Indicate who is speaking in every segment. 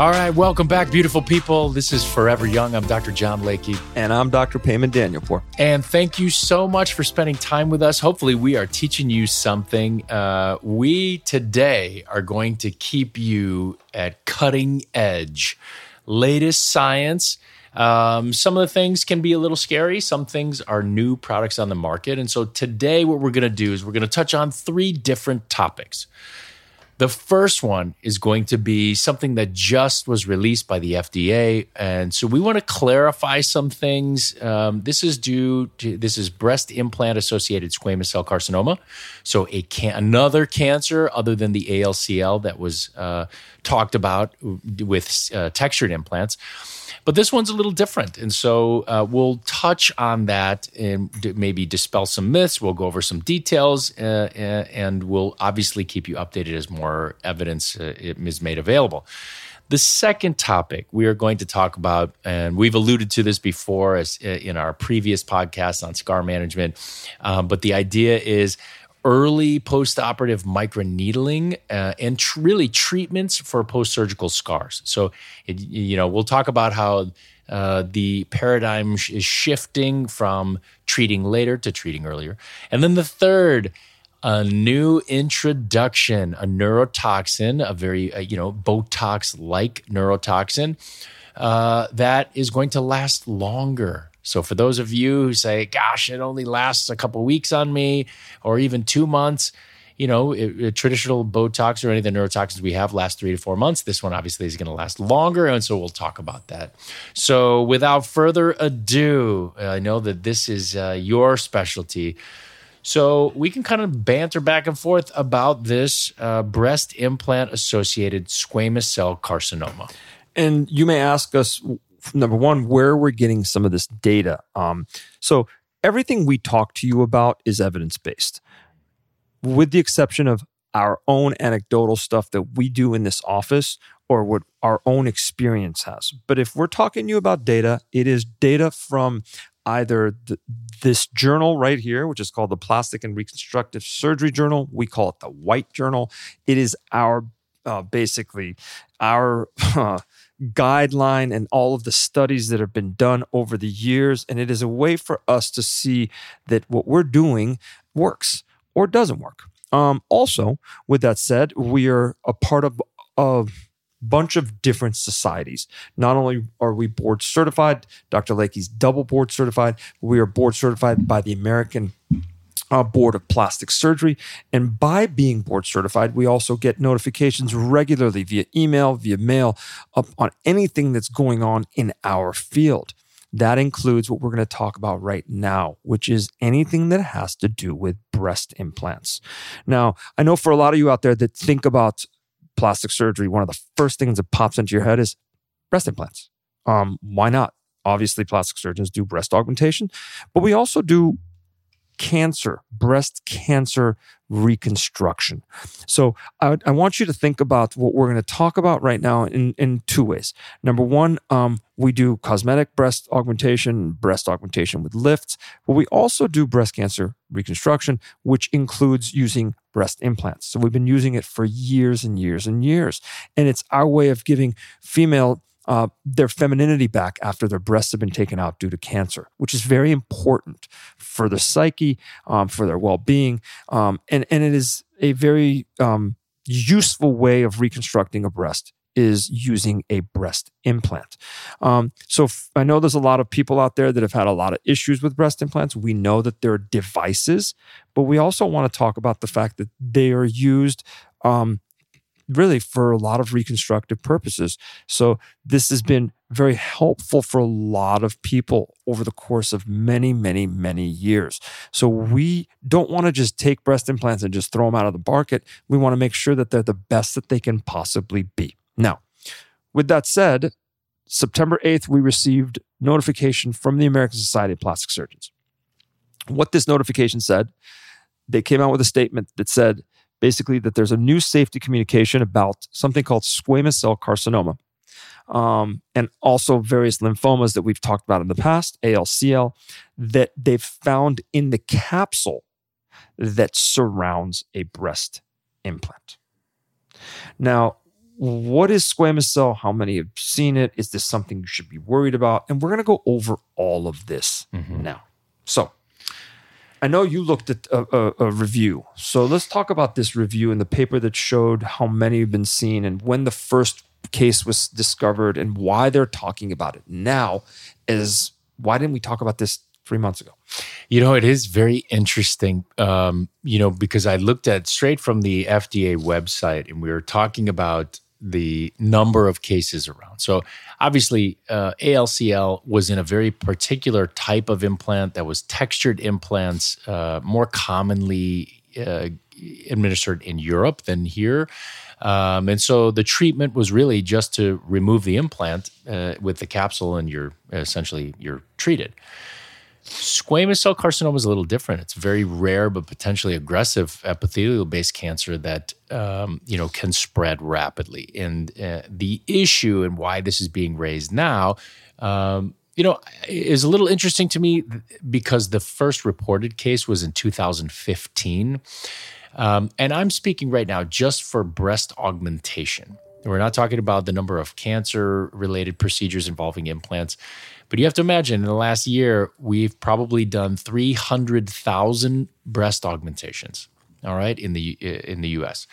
Speaker 1: All right, welcome back, beautiful people. This is Forever Young. I'm Dr. John Layke.
Speaker 2: And I'm Dr. Payman Danielpour.
Speaker 1: And thank you so much for spending time with us. Hopefully, we are teaching you something. Uh, we today are going to keep you at cutting edge, latest science. Um, some of the things can be a little scary. Some things are new products on the market. And so today, what we're going to do is we're going to touch on three different topics. The first one is going to be something that just was released by the FDA. And so we want to clarify some things. Um, this is due to this is breast implant associated squamous cell carcinoma. So a can- another cancer other than the ALCL that was uh, talked about with uh, textured implants. But this one's a little different. And so uh, we'll touch on that and d- maybe dispel some myths. We'll go over some details uh, and we'll obviously keep you updated as more evidence uh, is made available. The second topic we are going to talk about, and we've alluded to this before as uh, in our previous podcast on scar management, um, but the idea is early post-operative microneedling uh, and tr- really treatments for post-surgical scars. So, it, you know, we'll talk about how uh, the paradigm sh- is shifting from treating later to treating earlier. And then the third, a new introduction, a neurotoxin, a very, uh, you know, Botox-like neurotoxin uh, that is going to last longer so for those of you who say, "Gosh, it only lasts a couple weeks on me, or even two months," you know, it, it, traditional Botox or any of the neurotoxins we have last three to four months. This one obviously is going to last longer, and so we'll talk about that. So without further ado, I know that this is uh, your specialty. So we can kind of banter back and forth about this uh, breast implant associated squamous cell carcinoma.
Speaker 2: And you may ask us, number one, where we're getting some of this data. Um, so everything we talk to you about is evidence based, with the exception of our own anecdotal stuff that we do in this office or what our own experience has. But if we're talking to you about data, it is data from either the, this journal right here, which is called the Plastic and Reconstructive Surgery Journal. We call it the White Journal. It is our uh, basically our uh, guideline and all of the studies that have been done over the years. And it is a way for us to see that what we're doing works or doesn't work. Um, also, with that said, we are a part of a bunch of different societies. Not only are we board certified, Dr. Layke's double board certified, we are board certified by the American uh, board of plastic surgery. And by being board certified, we also get notifications regularly via email, via mail, up on anything that's going on in our field. That includes what we're going to talk about right now, which is anything that has to do with breast implants. Now, I know for a lot of you out there that think about plastic surgery, one of the first things that pops into your head is breast implants. Um, why not? Obviously, plastic surgeons do breast augmentation, but we also do cancer, breast cancer reconstruction. So I, I, want you to think about what we're going to talk about right now in, in two ways. Number one, um, we do cosmetic breast augmentation, breast augmentation with lifts, but we also do breast cancer reconstruction, which includes using breast implants. So we've been using it for years and years and years. And it's our way of giving female uh, their femininity back after their breasts have been taken out due to cancer, which is very important for the psyche, um, for their well being. Um, and, and it is a very um, useful way of reconstructing a breast is using a breast implant. Um, so f- I know there's a lot of people out there that have had a lot of issues with breast implants. We know that they're devices, but we also want to talk about the fact that they are used um, really for a lot of reconstructive purposes. So this has been very helpful for a lot of people over the course of many, many, many years. So we don't want to just take breast implants and just throw them out of the market. We want to make sure that they're the best that they can possibly be. Now, with that said, September 8th, we received notification from the American Society of Plastic Surgeons. What this notification said, they came out with a statement that said basically that there's a new safety communication about something called squamous cell carcinoma. Um, and also various lymphomas that we've talked about in the past, ALCL, that they've found in the capsule that surrounds a breast implant. Now, what is squamous cell? How many have seen it? Is this something you should be worried about? And we're going to go over all of this mm-hmm. now. So, I know you looked at a, a, a, review. So let's talk about this review and the paper that showed how many have been seen and when the first case was discovered and why they're talking about it now. Is why didn't we talk about this three months ago?
Speaker 1: You know, it is very interesting. Um, you know, because I looked at straight from the FDA website and we were talking about the number of cases around. So obviously, uh, ALCL was in a very particular type of implant that was textured implants, uh, more commonly uh, administered in Europe than here. Um, and so the treatment was really just to remove the implant uh, with the capsule, and you're essentially you're treated. Squamous cell carcinoma is a little different. It's very rare but potentially aggressive epithelial-based cancer that um, you know can spread rapidly. And uh, the issue and why this is being raised now, um, you know, is a little interesting to me because the first reported case was in 2015, um, and I'm speaking right now just for breast augmentation. We're not talking about the number of cancer-related procedures involving implants. But you have to imagine in the last year, we've probably done 300,000 breast augmentations. All right, in the in the U.S.,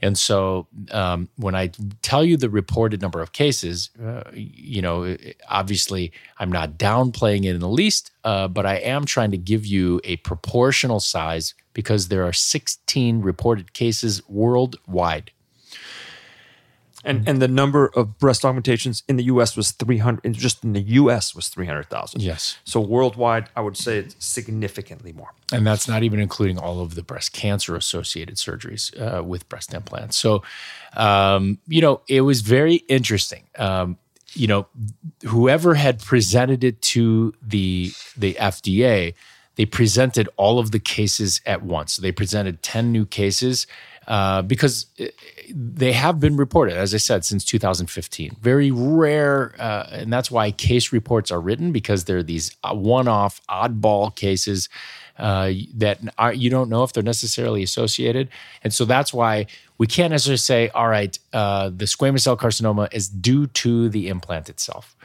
Speaker 1: and so um, when I tell you the reported number of cases, uh, you know, obviously I'm not downplaying it in the least, uh, but I am trying to give you a proportional size because there are 16 reported cases worldwide.
Speaker 2: And and the number of breast augmentations in the U.S. was three hundred. Just in the U.S. was three hundred thousand.
Speaker 1: Yes.
Speaker 2: So worldwide, I would say it's significantly more.
Speaker 1: And that's not even including all of the breast cancer associated surgeries uh, with breast implants. So, um, you know, it was very interesting. Um, you know, whoever had presented it to the the FDA, they presented all of the cases at once. So they presented ten new cases uh, because uh, they have been reported, as I said, since 2015. Very rare, uh, and that's why case reports are written because they're these uh, one-off, oddball cases uh, that are, you don't know if they're necessarily associated, and so that's why we can't necessarily say, all right, uh, the squamous cell carcinoma is due to the implant itself.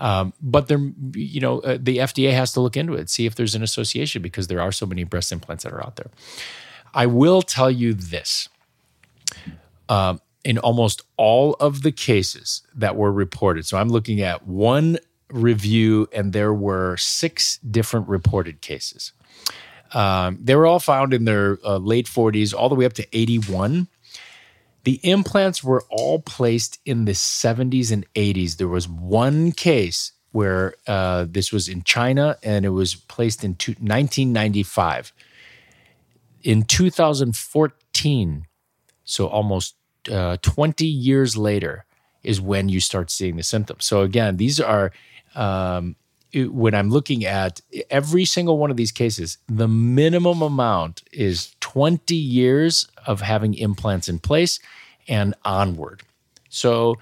Speaker 1: Um, but there, you know, uh, the FDA has to look into it, see if there's an association because there are so many breast implants that are out there. I will tell you this. Um, in almost all of the cases that were reported, so I'm looking at one review, and there were six different reported cases. Um, they were all found in their uh, late 40s, all the way up to 81. The implants were all placed in the 70s and 80s. There was one case where uh, this was in China and it was placed in 1995 in 2014, so almost uh, 20 years later, is when you start seeing the symptoms. So again, these are um, when I'm looking at every single one of these cases, the minimum amount is 20 years of having implants in place and onward. So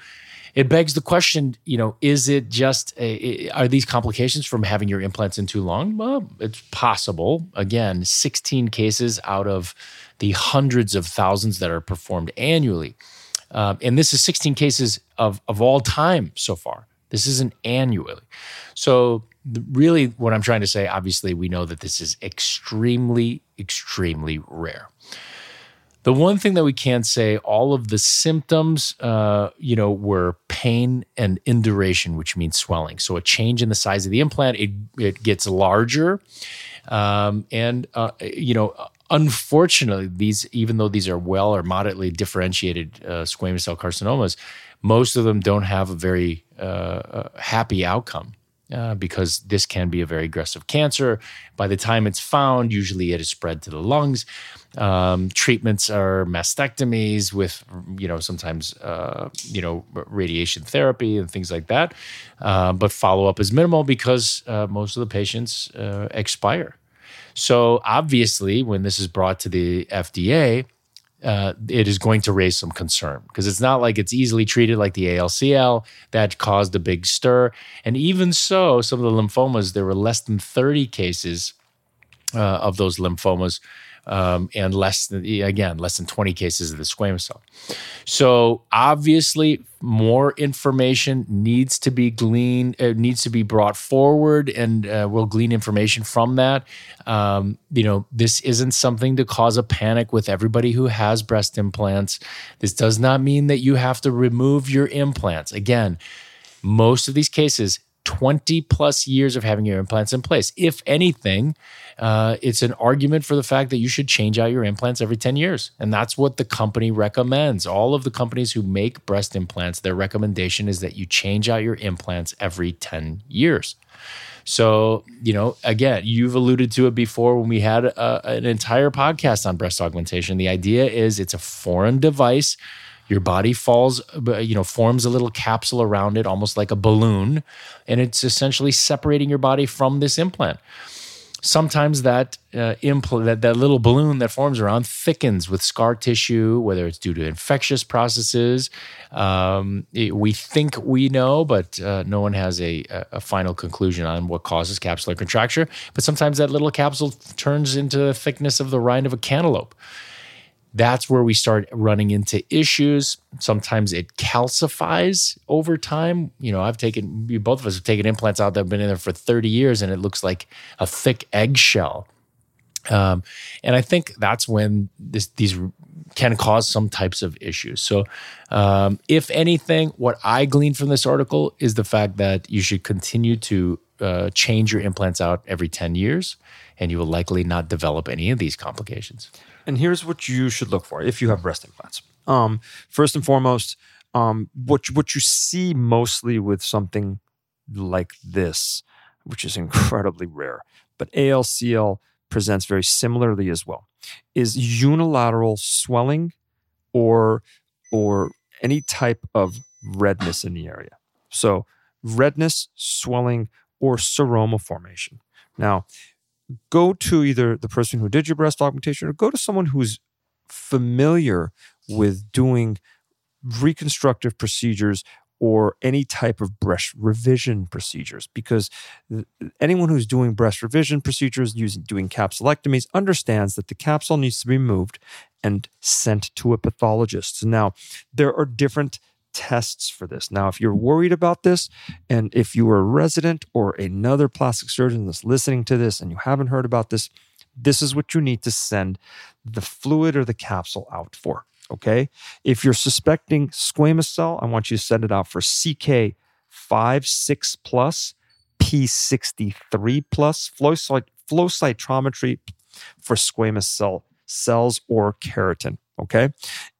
Speaker 1: it begs the question, you know, is it just a, are these complications from having your implants in too long? Well, it's possible. Again, 16 cases out of the hundreds of thousands that are performed annually. Um, and this is 16 cases of, of all time so far. This isn't annually. So, really, what I'm trying to say, obviously, we know that this is extremely, extremely rare. The one thing that we can say, all of the symptoms, uh, you know, were pain and induration, which means swelling. So a change in the size of the implant, it, it gets larger. Um, and, uh, you know, unfortunately, these, even though these are well or moderately differentiated uh, squamous cell carcinomas, most of them don't have a very uh, uh, happy outcome. Uh, because this can be a very aggressive cancer. By the time it's found, usually it is spread to the lungs. Um, treatments are mastectomies with, you know, sometimes, uh, you know, radiation therapy and things like that. Uh, but follow up is minimal because uh, most of the patients uh, expire. So obviously, when this is brought to the FDA, uh, it is going to raise some concern because it's not like it's easily treated like the ALCL that caused a big stir. And even so, some of the lymphomas, there were less than 30 cases uh, of those lymphomas um, and less than again less than 20 cases of the squamous cell. So obviously more information needs to be gleaned uh, needs to be brought forward and uh, we'll glean information from that. Um, you know this isn't something to cause a panic with everybody who has breast implants. This does not mean that you have to remove your implants. Again most of these cases 20 plus years of having your implants in place if anything uh, it's an argument for the fact that you should change out your implants every 10 years. And that's what the company recommends. All of the companies who make breast implants, their recommendation is that you change out your implants every 10 years. So, you know, again, you've alluded to it before when we had a, an entire podcast on breast augmentation. The idea is it's a foreign device. Your body falls, you know, forms a little capsule around it, almost like a balloon, and it's essentially separating your body from this implant sometimes that uh, impl- that, that little balloon that forms around thickens with scar tissue, whether it's due to infectious processes. Um, it, we think we know, but uh, no one has a, a, final conclusion on what causes capsular contracture. But sometimes that little capsule turns into the thickness of the rind of a cantaloupe that's where we start running into issues. Sometimes it calcifies over time. You know, I've taken, both of us have taken implants out that have been in there for 30 years and it looks like a thick eggshell. Um, and I think that's when this, these can cause some types of issues. So, um, if anything, what I gleaned from this article is the fact that you should continue to uh, change your implants out every 10 years, and you will likely not develop any of these complications.
Speaker 2: And here's what you should look for if you have breast implants. Um, first and foremost, um, what what you see mostly with something like this, which is incredibly rare, but ALCL presents very similarly as well, is unilateral swelling or or any type of redness in the area. So redness, swelling, or seroma formation. Now, go to either the person who did your breast augmentation or go to someone who's familiar with doing reconstructive procedures or any type of breast revision procedures because anyone who's doing breast revision procedures using doing capsulectomies understands that the capsule needs to be removed and sent to a pathologist. So now there are different tests for this. Now, if you're worried about this, and if you are a resident or another plastic surgeon that's listening to this and you haven't heard about this, this is what you need to send the fluid or the capsule out for. Okay. If you're suspecting squamous cell, I want you to send it out for CK 56 plus, P63 plus, flow, flow cytometry for squamous cell cells or keratin. Okay.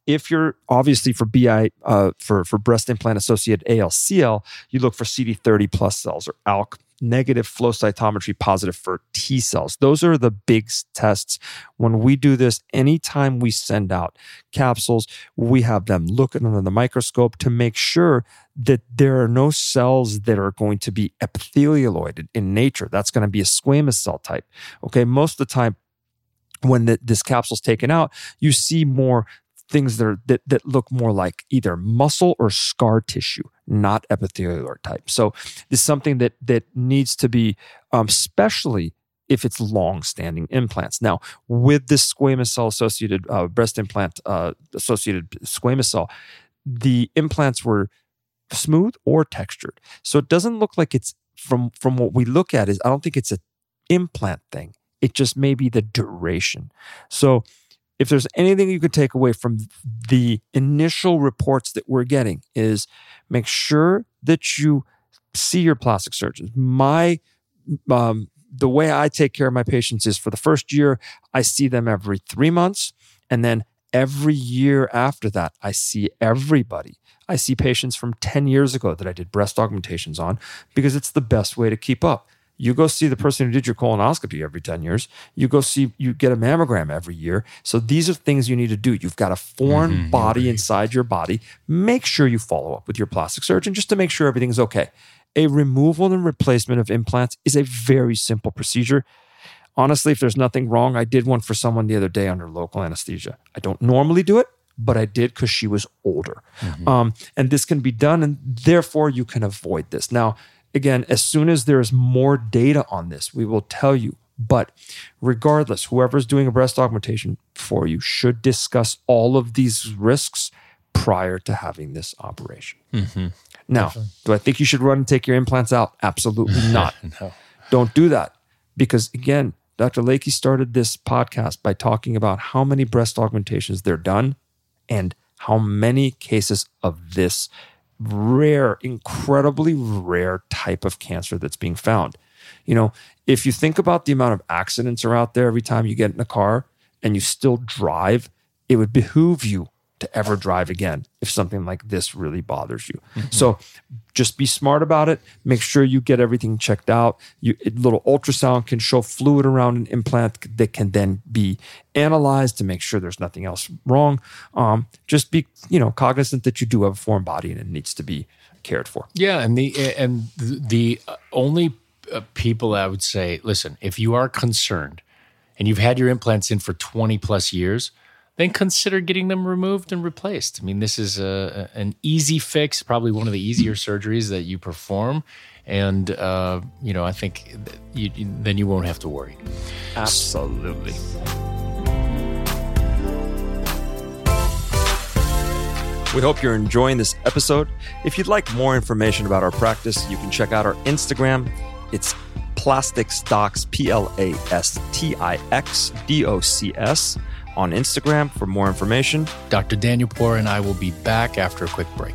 Speaker 2: If you're obviously for BI uh, for for breast implant associated ALCL, you look for CD30 plus cells or ALK negative flow cytometry positive for T cells. Those are the big tests. When we do this, anytime we send out capsules, we have them look under the microscope to make sure that there are no cells that are going to be epithelioid in nature. That's going to be a squamous cell type. Okay. Most of the time, when the, this capsule is taken out, you see more things that, are, that that look more like either muscle or scar tissue, not epithelial type. So this is something that that needs to be, um, especially if it's long-standing implants. Now, with this squamous cell associated uh, breast implant uh, associated squamous cell, the implants were smooth or textured. So it doesn't look like it's from from what we look at is I don't think it's an implant thing. It just may be the duration. So if there's anything you can take away from the initial reports that we're getting is make sure that you see your plastic surgeons. My um, the way I take care of my patients is for the first year, I see them every three months. And then every year after that, I see everybody. I see patients from 10 years ago that I did breast augmentations on because it's the best way to keep up. You go see the person who did your colonoscopy every 10 years. You go see, you get a mammogram every year. So these are things you need to do. You've got a foreign mm-hmm, body inside your body. Make sure you follow up with your plastic surgeon just to make sure everything's okay. A removal and replacement of implants is a very simple procedure. Honestly, if there's nothing wrong, I did one for someone the other day under local anesthesia. I don't normally do it, but I did because she was older. Mm-hmm. Um, and this can be done, and therefore you can avoid this. Now, again, as soon as there is more data on this, we will tell you. But regardless, whoever's doing a breast augmentation for you should discuss all of these risks prior to having this operation. Mm-hmm. Now, Definitely. do I think you should run and take your implants out? Absolutely not. no. Don't do that. Because again, Dr. Layke started this podcast by talking about how many breast augmentations they're done and how many cases of this rare, incredibly rare type of cancer that's being found. You know, if you think about the amount of accidents are out there every time you get in a car and you still drive, it would behoove you to ever drive again if something like this really bothers you. Mm-hmm. So just be smart about it. Make sure you get everything checked out. You, a little ultrasound can show fluid around an implant that can then be analyzed to make sure there's nothing else wrong. Um, just be, you know, cognizant that you do have a foreign body and it needs to be cared for.
Speaker 1: Yeah, and the and the only uh, people I would say, listen, if you are concerned and you've had your implants in for 20 plus years, then consider getting them removed and replaced. I mean, this is a, an easy fix, probably one of the easier surgeries that you perform. And, uh, you know, I think you, then you won't have to worry.
Speaker 2: Absolutely. We hope you're enjoying this episode. If you'd like more information about our practice, you can check out our Instagram. It's Plastix Docs, P L A S T I X D O C S on Instagram for more information.
Speaker 1: Dr. Danielpour and I will be back after a quick break.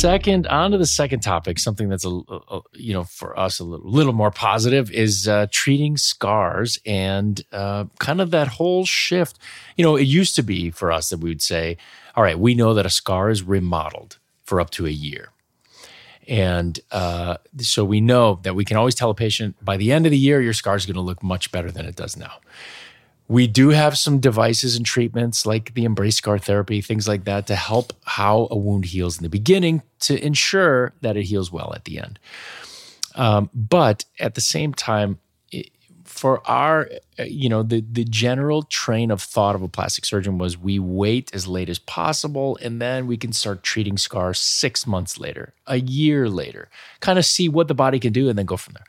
Speaker 1: Second, on to the second topic, something that's a, a you know for us a little, little more positive is uh, treating scars and uh, kind of that whole shift. You know, it used to be for us that we would say, "All right, we know that a scar is remodeled for up to a year." And uh, so we know that we can always tell a patient by the end of the year, your scar is going to look much better than it does now. We do have some devices and treatments like the embrace scar therapy, things like that, to help how a wound heals in the beginning to ensure that it heals well at the end. Um, but at the same time, for our, uh, you know, the the general train of thought of a plastic surgeon was we wait as late as possible, and then we can start treating scars six months later, a year later, kind of see what the body can do, and then go from there.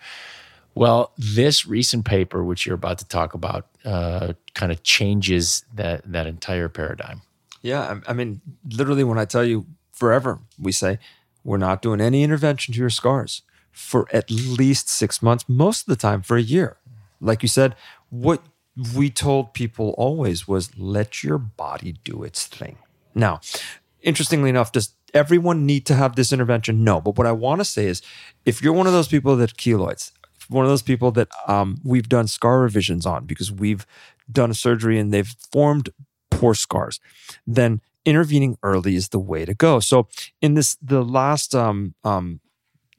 Speaker 1: Well, this recent paper, which you're about to talk about, uh, kind of changes that that entire paradigm.
Speaker 2: Yeah, I mean, literally, when I tell you forever, we say we're not doing any intervention to your scars for at least six months, most of the time for a year like you said, what we told people always was let your body do its thing. Now, interestingly enough, does everyone need to have this intervention? No. But what I want to say is if you're one of those people that keloids, one of those people that um, we've done scar revisions on because we've done a surgery and they've formed poor scars, then intervening early is the way to go. So in this, the last um, um,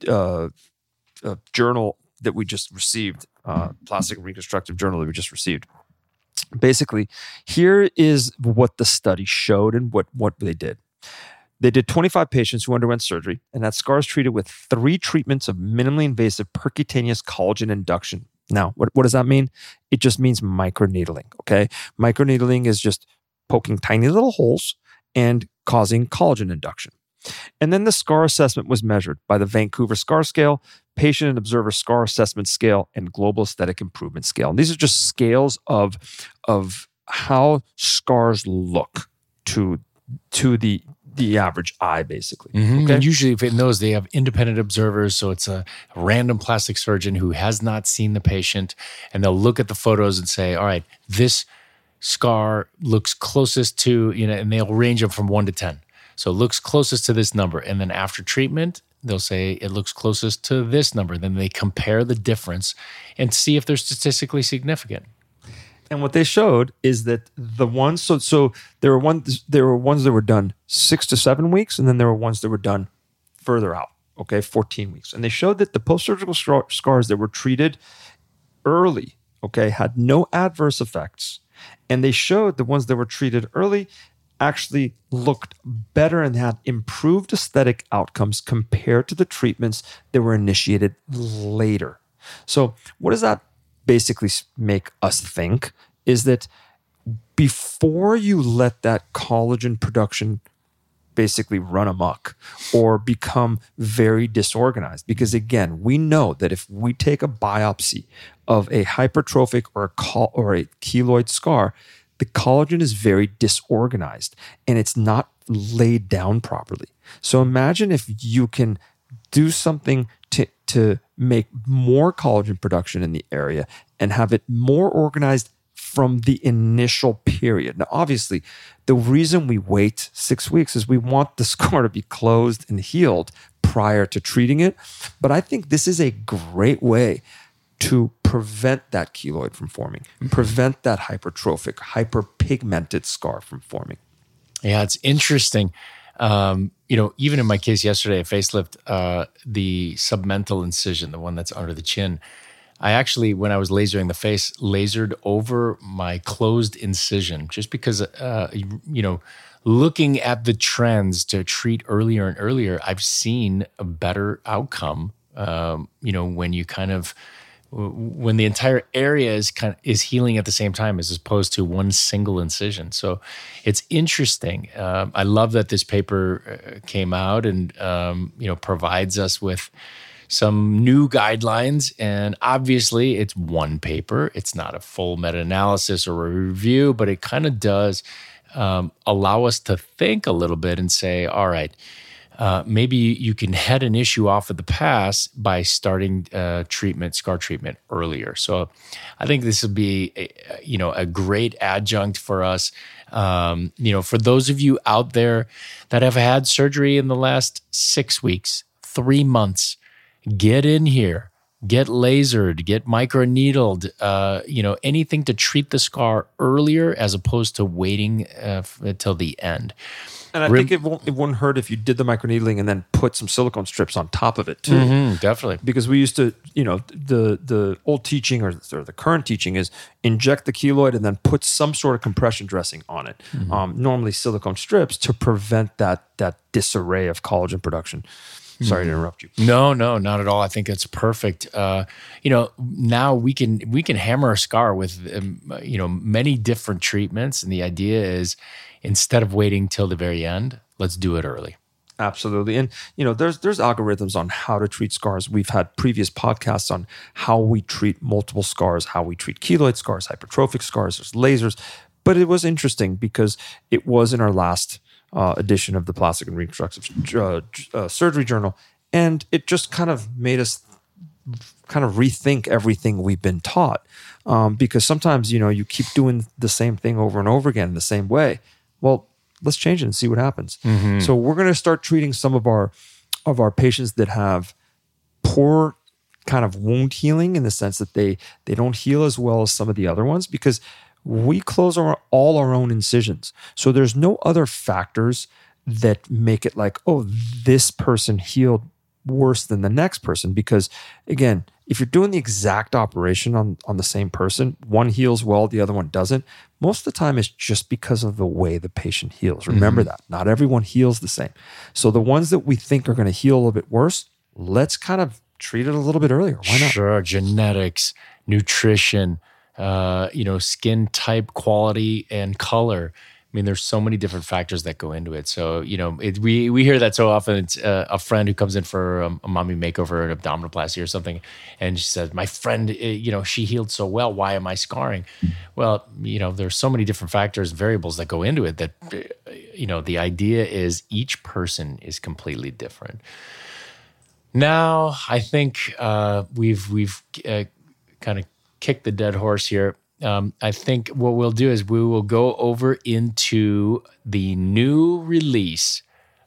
Speaker 2: uh, uh, journal that we just received, uh, plastic reconstructive journal that we just received. Basically, here is what the study showed and what what they did. They did 25 patients who underwent surgery and had scars treated with three treatments of minimally invasive percutaneous collagen induction. Now, what, what does that mean? It just means microneedling. Okay. Microneedling is just poking tiny little holes and causing collagen induction. And then the scar assessment was measured by the Vancouver Scar Scale, Patient and Observer Scar Assessment Scale, and Global Aesthetic Improvement Scale. And these are just scales of, of how scars look to, to the the average eye, basically.
Speaker 1: Mm-hmm. Okay? And usually, in those, they have independent observers. So it's a random plastic surgeon who has not seen the patient, and they'll look at the photos and say, "All right, this scar looks closest to you know," and they'll range them from one to ten. So it looks closest to this number. And then after treatment, they'll say it looks closest to this number. Then they compare the difference and see if they're statistically significant.
Speaker 2: And what they showed is that the ones so so there were ones there were ones that were done six to seven weeks, and then there were ones that were done further out, okay, 14 weeks. And they showed that the post-surgical scars that were treated early, okay, had no adverse effects. And they showed the ones that were treated early actually looked better and had improved aesthetic outcomes compared to the treatments that were initiated later. So, what does that basically make us think? Is that before you let that collagen production basically run amok or become very disorganized. Because again, we know that if we take a biopsy of a hypertrophic or a, col- or a keloid scar, the collagen is very disorganized and it's not laid down properly. So imagine if you can do something to, to make more collagen production in the area and have it more organized from the initial period. Now, obviously, the reason we wait six weeks is we want the scar to be closed and healed prior to treating it. But I think this is a great way to prevent that keloid from forming, prevent that hypertrophic, hyperpigmented scar from forming.
Speaker 1: Yeah, it's interesting. Um, you know, even in my case yesterday, a facelift, uh, the submental incision, the one that's under the chin, I actually, when I was lasering the face, lasered over my closed incision just because, uh, you know, looking at the trends to treat earlier and earlier, I've seen a better outcome, um, you know, when you kind of, when the entire area is kind of is healing at the same time as opposed to one single incision. So it's interesting. Um, I love that this paper uh, came out and um, you know provides us with some new guidelines. And obviously, it's one paper. It's not a full meta analysis or a review, but it kind of does um, allow us to think a little bit and say, all right uh, maybe you can head an issue off of the pass by starting uh, treatment, scar treatment earlier. So, I think this would be, a, you know, a great adjunct for us. Um, you know, for those of you out there that have had surgery in the last six weeks, three months, get in here, get lasered, get microneedled. Uh, you know, anything to treat the scar earlier as opposed to waiting uh, until the end.
Speaker 2: And I think it won't it wouldn't hurt if you did the microneedling and then put some silicone strips on top of it too.
Speaker 1: Mm-hmm, definitely.
Speaker 2: Because we used to, you know, the the old teaching or, or, the current teaching is inject the keloid and then put some sort of compression dressing on it. Mm-hmm. Um, normally silicone strips to prevent that that disarray of collagen production. Sorry to mm-hmm. interrupt you.
Speaker 1: No, no, not at all. I think it's perfect. Uh, you know, now we can we can hammer a scar with um, you know many different treatments, and the idea is instead of waiting till the very end, let's do it early.
Speaker 2: Absolutely. And you know, there's there's algorithms on how to treat scars. We've had previous podcasts on how we treat multiple scars, how we treat keloid scars, hypertrophic scars, there's lasers. But it was interesting because it was in our last uh, edition of the Plastic and Reconstructive uh, uh, Surgery Journal, and it just kind of made us kind of rethink everything we've been taught. Um, because sometimes you know you keep doing the same thing over and over again in the same way well, let's change it and see what happens. Mm-hmm. So we're going to start treating some of our of our patients that have poor kind of wound healing in the sense that they they don't heal as well as some of the other ones because we close our, all our own incisions. So there's no other factors that make it like, oh, this person healed worse than the next person. Because again if you're doing the exact operation on on the same person one heals well the other one doesn't most of the time it's just because of the way the patient heals. Remember
Speaker 1: Mm-hmm.
Speaker 2: that. Not everyone heals the same. So the ones that we think are going to heal a little bit worse let's kind of treat it a little bit earlier. Why not?
Speaker 1: Sure, genetics, nutrition, uh, you know, skin type, quality, and color. I mean, there's so many different factors that go into it. So, you know, it, we we hear that so often. It's uh, a friend who comes in for um, a mommy makeover, an abdominoplasty or something, and she says, "My friend, uh, you know, she healed so well. Why am I scarring?" Well, you know, there's so many different factors, variables that go into it. That, uh, you know, the idea is each person is completely different. Now, I think uh, we've we've uh, kind of kicked the dead horse here. Um, I think what we'll do is we will go over into the new release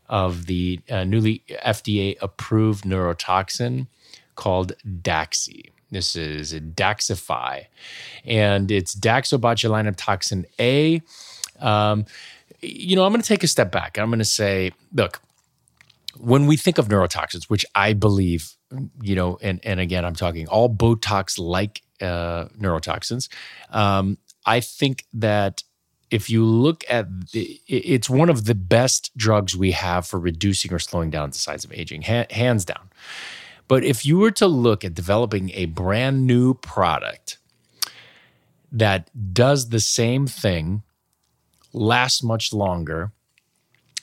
Speaker 1: of the uh, newly FDA approved neurotoxin called Daxi. This is Daxxify, and it's Daxobotulinum toxin A. Um, you know, I'm going to take a step back. I'm going to say, look, when we think of neurotoxins, which I believe, you know, and and again, I'm talking all Botox like uh, neurotoxins. Um, I think that if you look at the, it's one of the best drugs we have for reducing or slowing down the signs of aging, ha- hands down. But if you were to look at developing a brand new product that does the same thing, lasts much longer,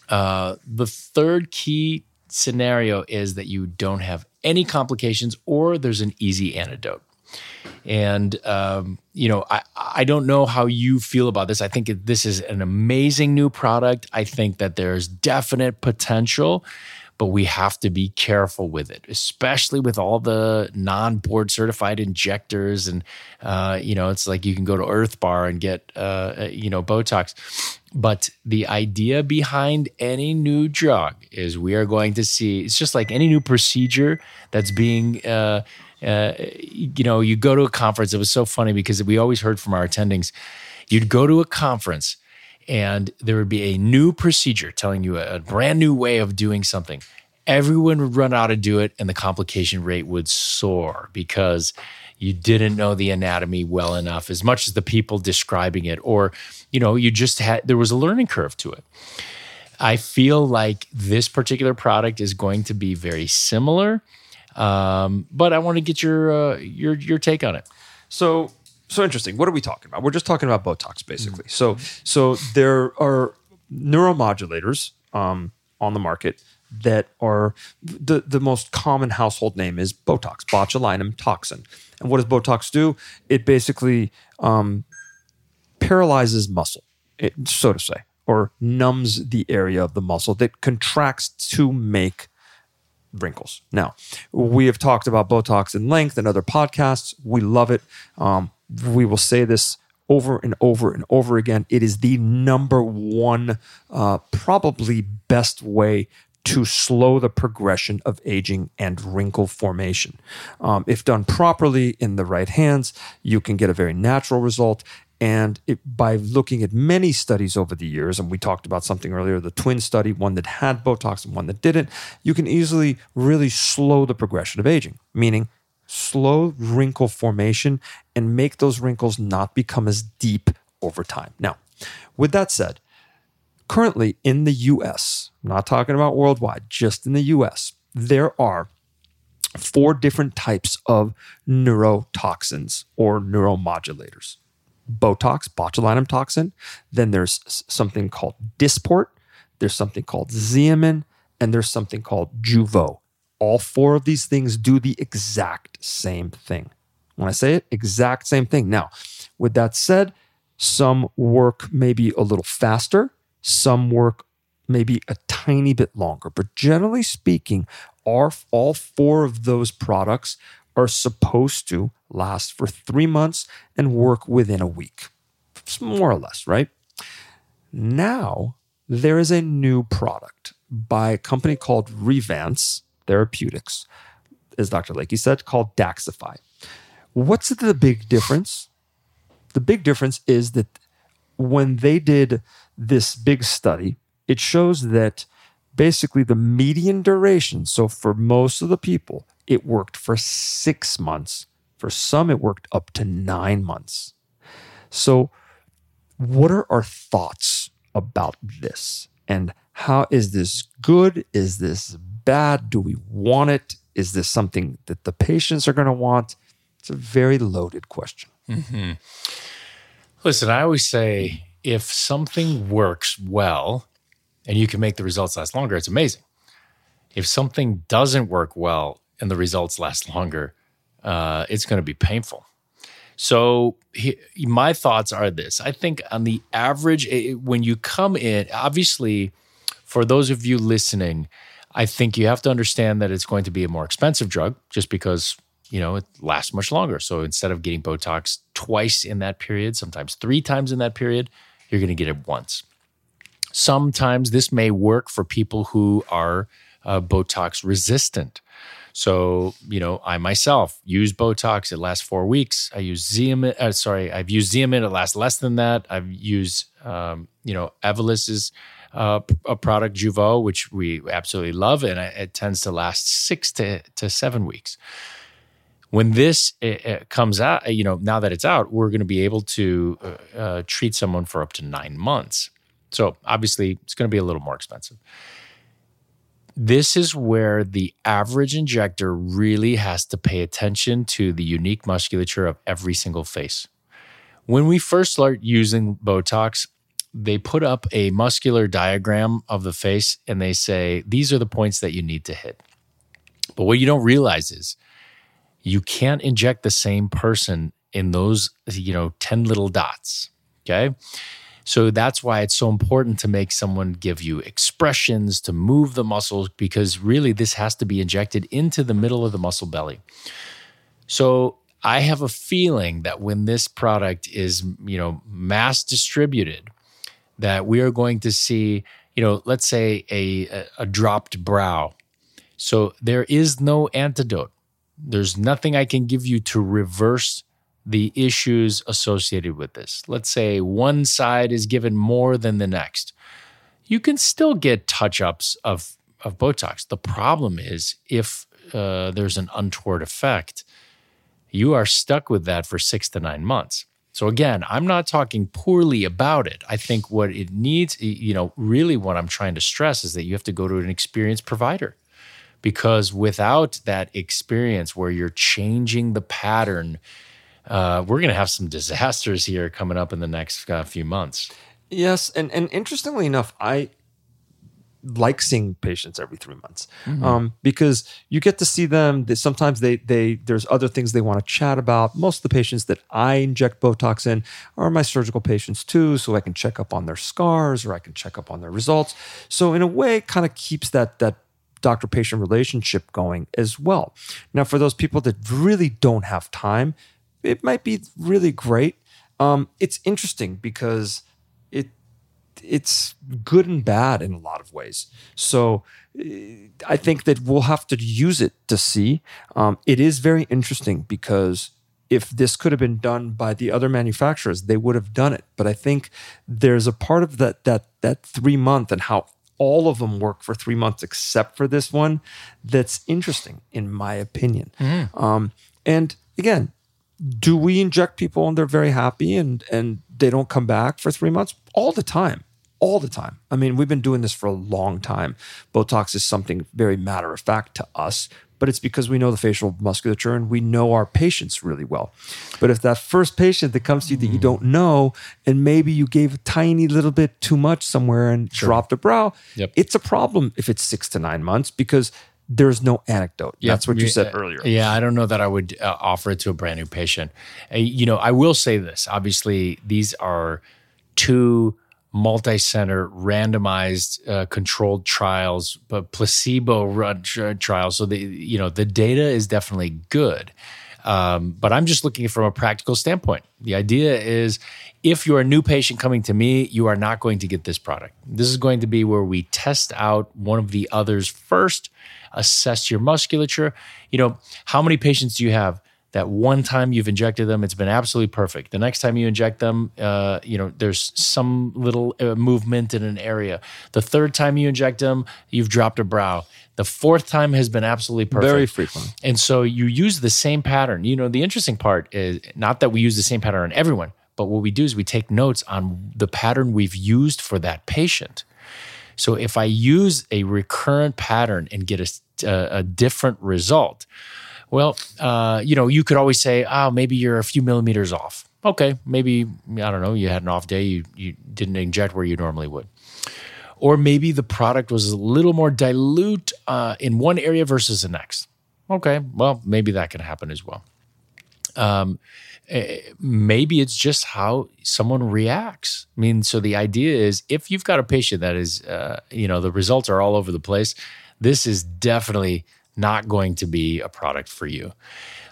Speaker 1: uh, the third key scenario is that you don't have any complications or there's an easy antidote. And, um, you know, I, I don't know how you feel about this. I think this is an amazing new product. I think that there's definite potential, but we have to be careful with it, especially with all the non board certified injectors. And, uh, you know, it's like you can go to Earth Bar and get, uh, you know, Botox. But the idea behind any new drug is we are going to see, it's just like any new procedure that's being, uh, uh, you know, you go to a conference. It was so funny because we always heard from our attendings, you'd go to a conference and there would be a new procedure telling you a, a brand new way of doing something. Everyone would run out to do it, and the complication rate would soar because you didn't know the anatomy well enough, as much as the people describing it, or you know, you just had there was a learning curve to it. I feel like this particular product is going to be very similar, um, but I want to get your uh, your your take on it.
Speaker 2: So so interesting. What are we talking about? We're just talking about Botox, basically. So so there are neuromodulators um, on the market that are the the most common household name is Botox, botulinum toxin. And what does Botox do? It basically um, paralyzes muscle, it, so to say, or numbs the area of the muscle that contracts to make wrinkles. Now, we have talked about Botox in length in other podcasts. We love it. Um, we will say this over and over and over again. It is the number one, uh, probably best way to slow the progression of aging and wrinkle formation. Um, if done properly in the right hands, you can get a very natural result. And it, by looking at many studies over the years, and we talked about something earlier, the twin study, one that had Botox and one that didn't, you can easily really slow the progression of aging, meaning slow wrinkle formation and make those wrinkles not become as deep over time. Now, with that said, currently in the US, I'm not talking about worldwide, just in the US, there are four different types of neurotoxins or neuromodulators. Botox, botulinum toxin. Then there's something called Dysport. There's something called Xeomin, and there's something called Jeuveau. All four of these things do the exact same thing. When I say it, exact same thing. Now, with that said, some work maybe a little faster, some work maybe a tiny bit longer. But generally speaking, our, all four of those products are supposed to last for three months and work within a week, It's more or less, right? Now, there is a new product by a company called Revance Therapeutics, as Dr. Layke said, called Daxxify. What's the big difference? The big difference is that when they did this big study, it shows that basically the median duration. So for most of the people, it worked for six months. For some, it worked up to nine months. So, what are our thoughts about this? And how is this good? Is this bad? Do we want it? Is this something that the patients are going to want? It's a very loaded question.
Speaker 1: Mm-hmm. Listen, I always say if something works well and you can make the results last longer, it's amazing. If something doesn't work well and the results last longer, uh, it's going to be painful. So, he, my thoughts are this I think on the average, it, when you come in, obviously, for those of you listening, I think you have to understand that it's going to be a more expensive drug just because you know it lasts much longer. So instead of getting Botox twice in that period, sometimes three times in that period, you're going to get it once. Sometimes this may work for people who are uh, Botox resistant. So, you know, I myself use Botox. It lasts four weeks. I use Xeomin. Uh, sorry, I've used Xeomin. It lasts less than that. I've used, um, you know, Evolus's uh, a product, Jeuveau, which we absolutely love, and it tends to last six to, to seven weeks. When this it, it comes out, eh, you know, now that it's out, we're going to be able to uh, treat someone for up to nine months. So obviously, it's going to be a little more expensive. This is where the average injector really has to pay attention to the unique musculature of every single face. When we first start using Botox, they put up a muscular diagram of the face and they say, these are the points that you need to hit. But what you don't realize is you can't inject the same person in those, you know, 10 little dots. Okay. So that's why it's so important to make someone give you expressions to move the muscles because really this has to be injected into the middle of the muscle belly. So I have a feeling that when this product is, you know, mass distributed, that we are going to see, you know, let's say a, a dropped brow. So there is no antidote. There's nothing I can give you to reverse the issues associated with this. Let's say one side is given more than the next. You can still get touch ups of, of Botox. The problem is if uh, there's an untoward effect, you are stuck with that for six to nine months. So again, I'm not talking poorly about it. I think what it needs, you know, really what I'm trying to stress is that you have to go to an experienced provider. Because without that experience where you're changing the pattern, uh, we're going to have some disasters here coming up in the next uh, few months.
Speaker 2: Yes, and and interestingly enough, I like seeing patients every three months mm-hmm. um, because you get to see them. They, sometimes they they there's other things they want to chat about. Most of the patients that I inject Botox in are my surgical patients too, so I can check up on their scars or I can check up on their results. So in a way, it kind of keeps that that doctor patient relationship going as well. Now, for those people that really don't have time, it might be really great. Um, it's interesting because it it's good and bad in a lot of ways. So I think that we'll have to use it to see. Um, it is very interesting because if this could have been done by the other manufacturers, they would have done it. But I think there's a part of that that that three month and how all of them work for three months except for this one that's interesting in my opinion. Mm. Um, and again, do we inject people and they're very happy and and they don't come back for three months all the time all the time. I mean, we've been doing this for a long time. Botox is something very matter of fact to us, but it's because we know the facial musculature and we know our patients really well. But if that first patient that comes to you that you don't know, and maybe you gave a tiny little bit too much somewhere and sure. dropped a brow,
Speaker 1: yep.
Speaker 2: it's a problem if it's six to nine months because there's no anecdote. Yep. That's what you said earlier.
Speaker 1: Yeah, I don't know that I would uh, offer it to a brand new patient. Uh, you know, I will say this. Obviously, these are two multi-center randomized uh, controlled trials but placebo run trials. So the you know the data is definitely good. Um, but i'm just looking from a practical standpoint. The idea is if you're a new patient coming to me you are not going to get this product. This is going to be where we test out one of the others first assess your musculature. You know how many patients do you have that one time you've injected them, it's been absolutely perfect. The next time you inject them, uh, you know, there's some little uh, movement in an area. The third time you inject them, you've dropped a brow. The fourth time has been absolutely perfect.
Speaker 2: Very frequent.
Speaker 1: And so you use the same pattern. You know, the interesting part is not that we use the same pattern on everyone, but what we do is we take notes on the pattern we've used for that patient. So if I use a recurrent pattern and get a, a, a different result, well, uh, you know, you could always say, oh, maybe you're a few millimeters off. Okay, maybe, I don't know, you had an off day, you, you didn't inject where you normally would. Or maybe the product was a little more dilute uh, in one area versus the next. Okay, well, maybe that can happen as well. Um, eh, maybe it's just how someone reacts. I mean, so the idea is if you've got a patient that is, uh, you know, the results are all over the place, this is definitely not going to be a product for you.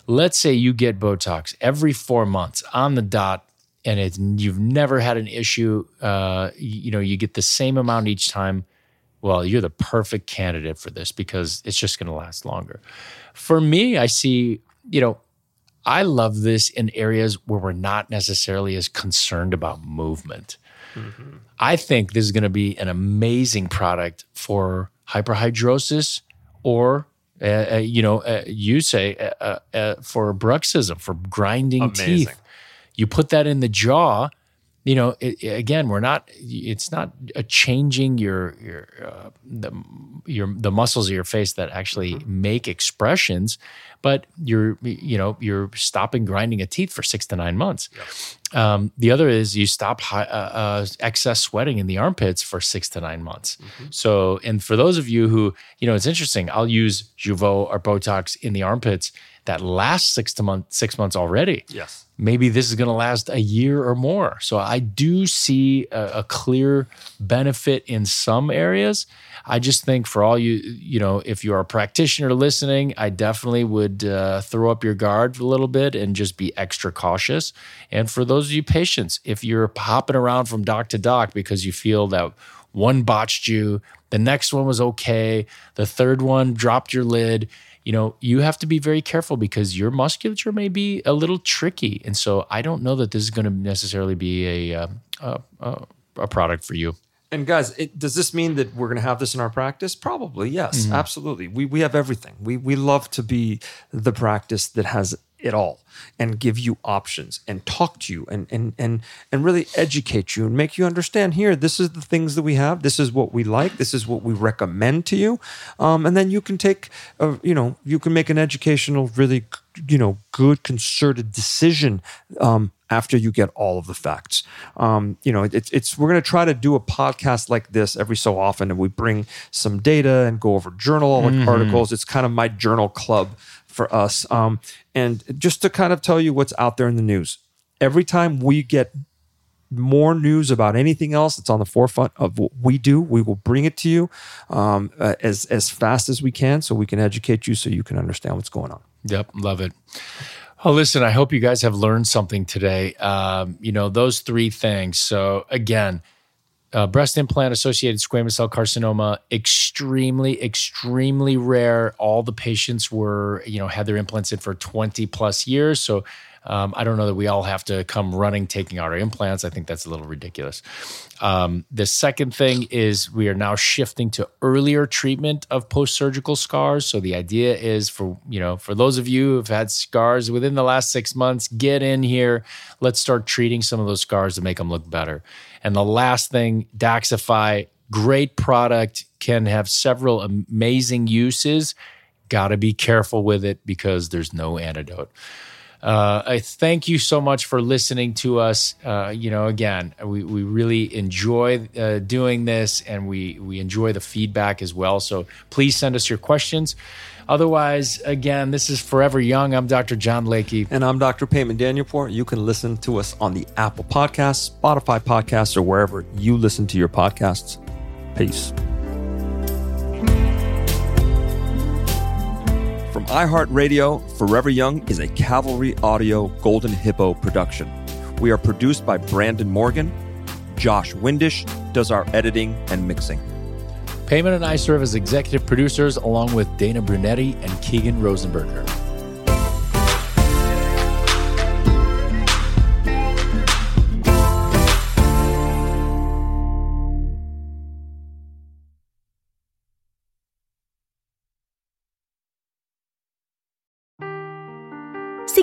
Speaker 1: Let's say you get Botox every four months on the dot, and it's, you've never had an issue. Uh, you know, you get the same amount each time. Well, you're the perfect candidate for this because it's just going to last longer. For me, I see, you know, I love this in areas where we're not necessarily as concerned about movement. Mm-hmm. I think this is going to be an amazing product for hyperhidrosis or uh, uh, you know, uh, you say uh, uh, uh, for bruxism, for grinding Amazing. teeth. You put that in the jaw. You know, it, again, we're not. It's not a changing your your the your the muscles of your face that actually mm-hmm. make expressions but you're you know you're stopping grinding a teeth for six to nine months. Um, the other is you stop high, uh, uh, excess sweating in the armpits for six to nine months. Mm-hmm. So, and for those of you who you know, it's interesting. I'll use Jeuveau or Botox in the armpits that last six to month six months already.
Speaker 2: Yes.
Speaker 1: Maybe this is going to last a year or more. So I do see a, a clear benefit in some areas. I just think for all you, you know, if you are a practitioner listening, I definitely would uh, throw up your guard a little bit and just be extra cautious. And for those of you patients, if you're hopping around from doc to doc because you feel that one botched you, the next one was okay, the third one dropped your lid, you know, you have to be very careful because your musculature may be a little tricky. And so I don't know that this is going to necessarily be a, um, a, a, a product for you.
Speaker 2: And guys, it, does this mean that we're going to have this in our practice? Probably, yes, mm-hmm. absolutely. We we have everything. We we love to be the practice that has it all and give you options and talk to you and and and and really educate you and make you understand here this is the things that we have. This is what we like. This is what we recommend to you. Um, and then you can take a, you know you can make an educational really you know good concerted decision um, after you get all of the facts. Um, you know, it's, it's we're going to try to do a podcast like this every so often, and we bring some data and go over journal mm-hmm. articles. It's kind of my journal club for us. Um, and just to kind of tell you what's out there in the news, every time we get more news about anything else that's on the forefront of what we do, we will bring it to you um, uh, as as fast as we can, so we can educate you, so you can understand what's going on.
Speaker 1: Yep, love it. Oh, listen, I hope you guys have learned something today. Um, you know, those three things. So, again, uh, breast implant associated squamous cell carcinoma, extremely, extremely rare. All the patients were, you know, had their implants in for 20 plus years. So, um, I don't know that we all have to come running taking our implants. I think that's a little ridiculous. Um, the second thing is we are now shifting to earlier treatment of post-surgical scars. So the idea is for you know for those of you who've had scars within the last six months, get in here. Let's start treating some of those scars to make them look better. And the last thing, Daxxify, great product, can have several amazing uses. Got to be careful with it because there's no antidote. Uh, I thank you so much for listening to us. Uh, you know, again, we, we really enjoy uh, doing this and we, we enjoy the feedback as well. So please send us your questions. Otherwise, again, this is Forever Young. I'm Dr. John Layke.
Speaker 2: And I'm Dr. Payman Danielpour. You can listen to us on the Apple Podcasts, Spotify Podcasts, or wherever you listen to your podcasts. Peace. From iHeartRadio, Forever Young is a Cavalry Audio Golden Hippo production. We are produced by Brandon Morgan. Josh Windish does our editing and mixing.
Speaker 1: Payman and I serve as executive producers along with Dana Brunetti and Keegan Rosenberger.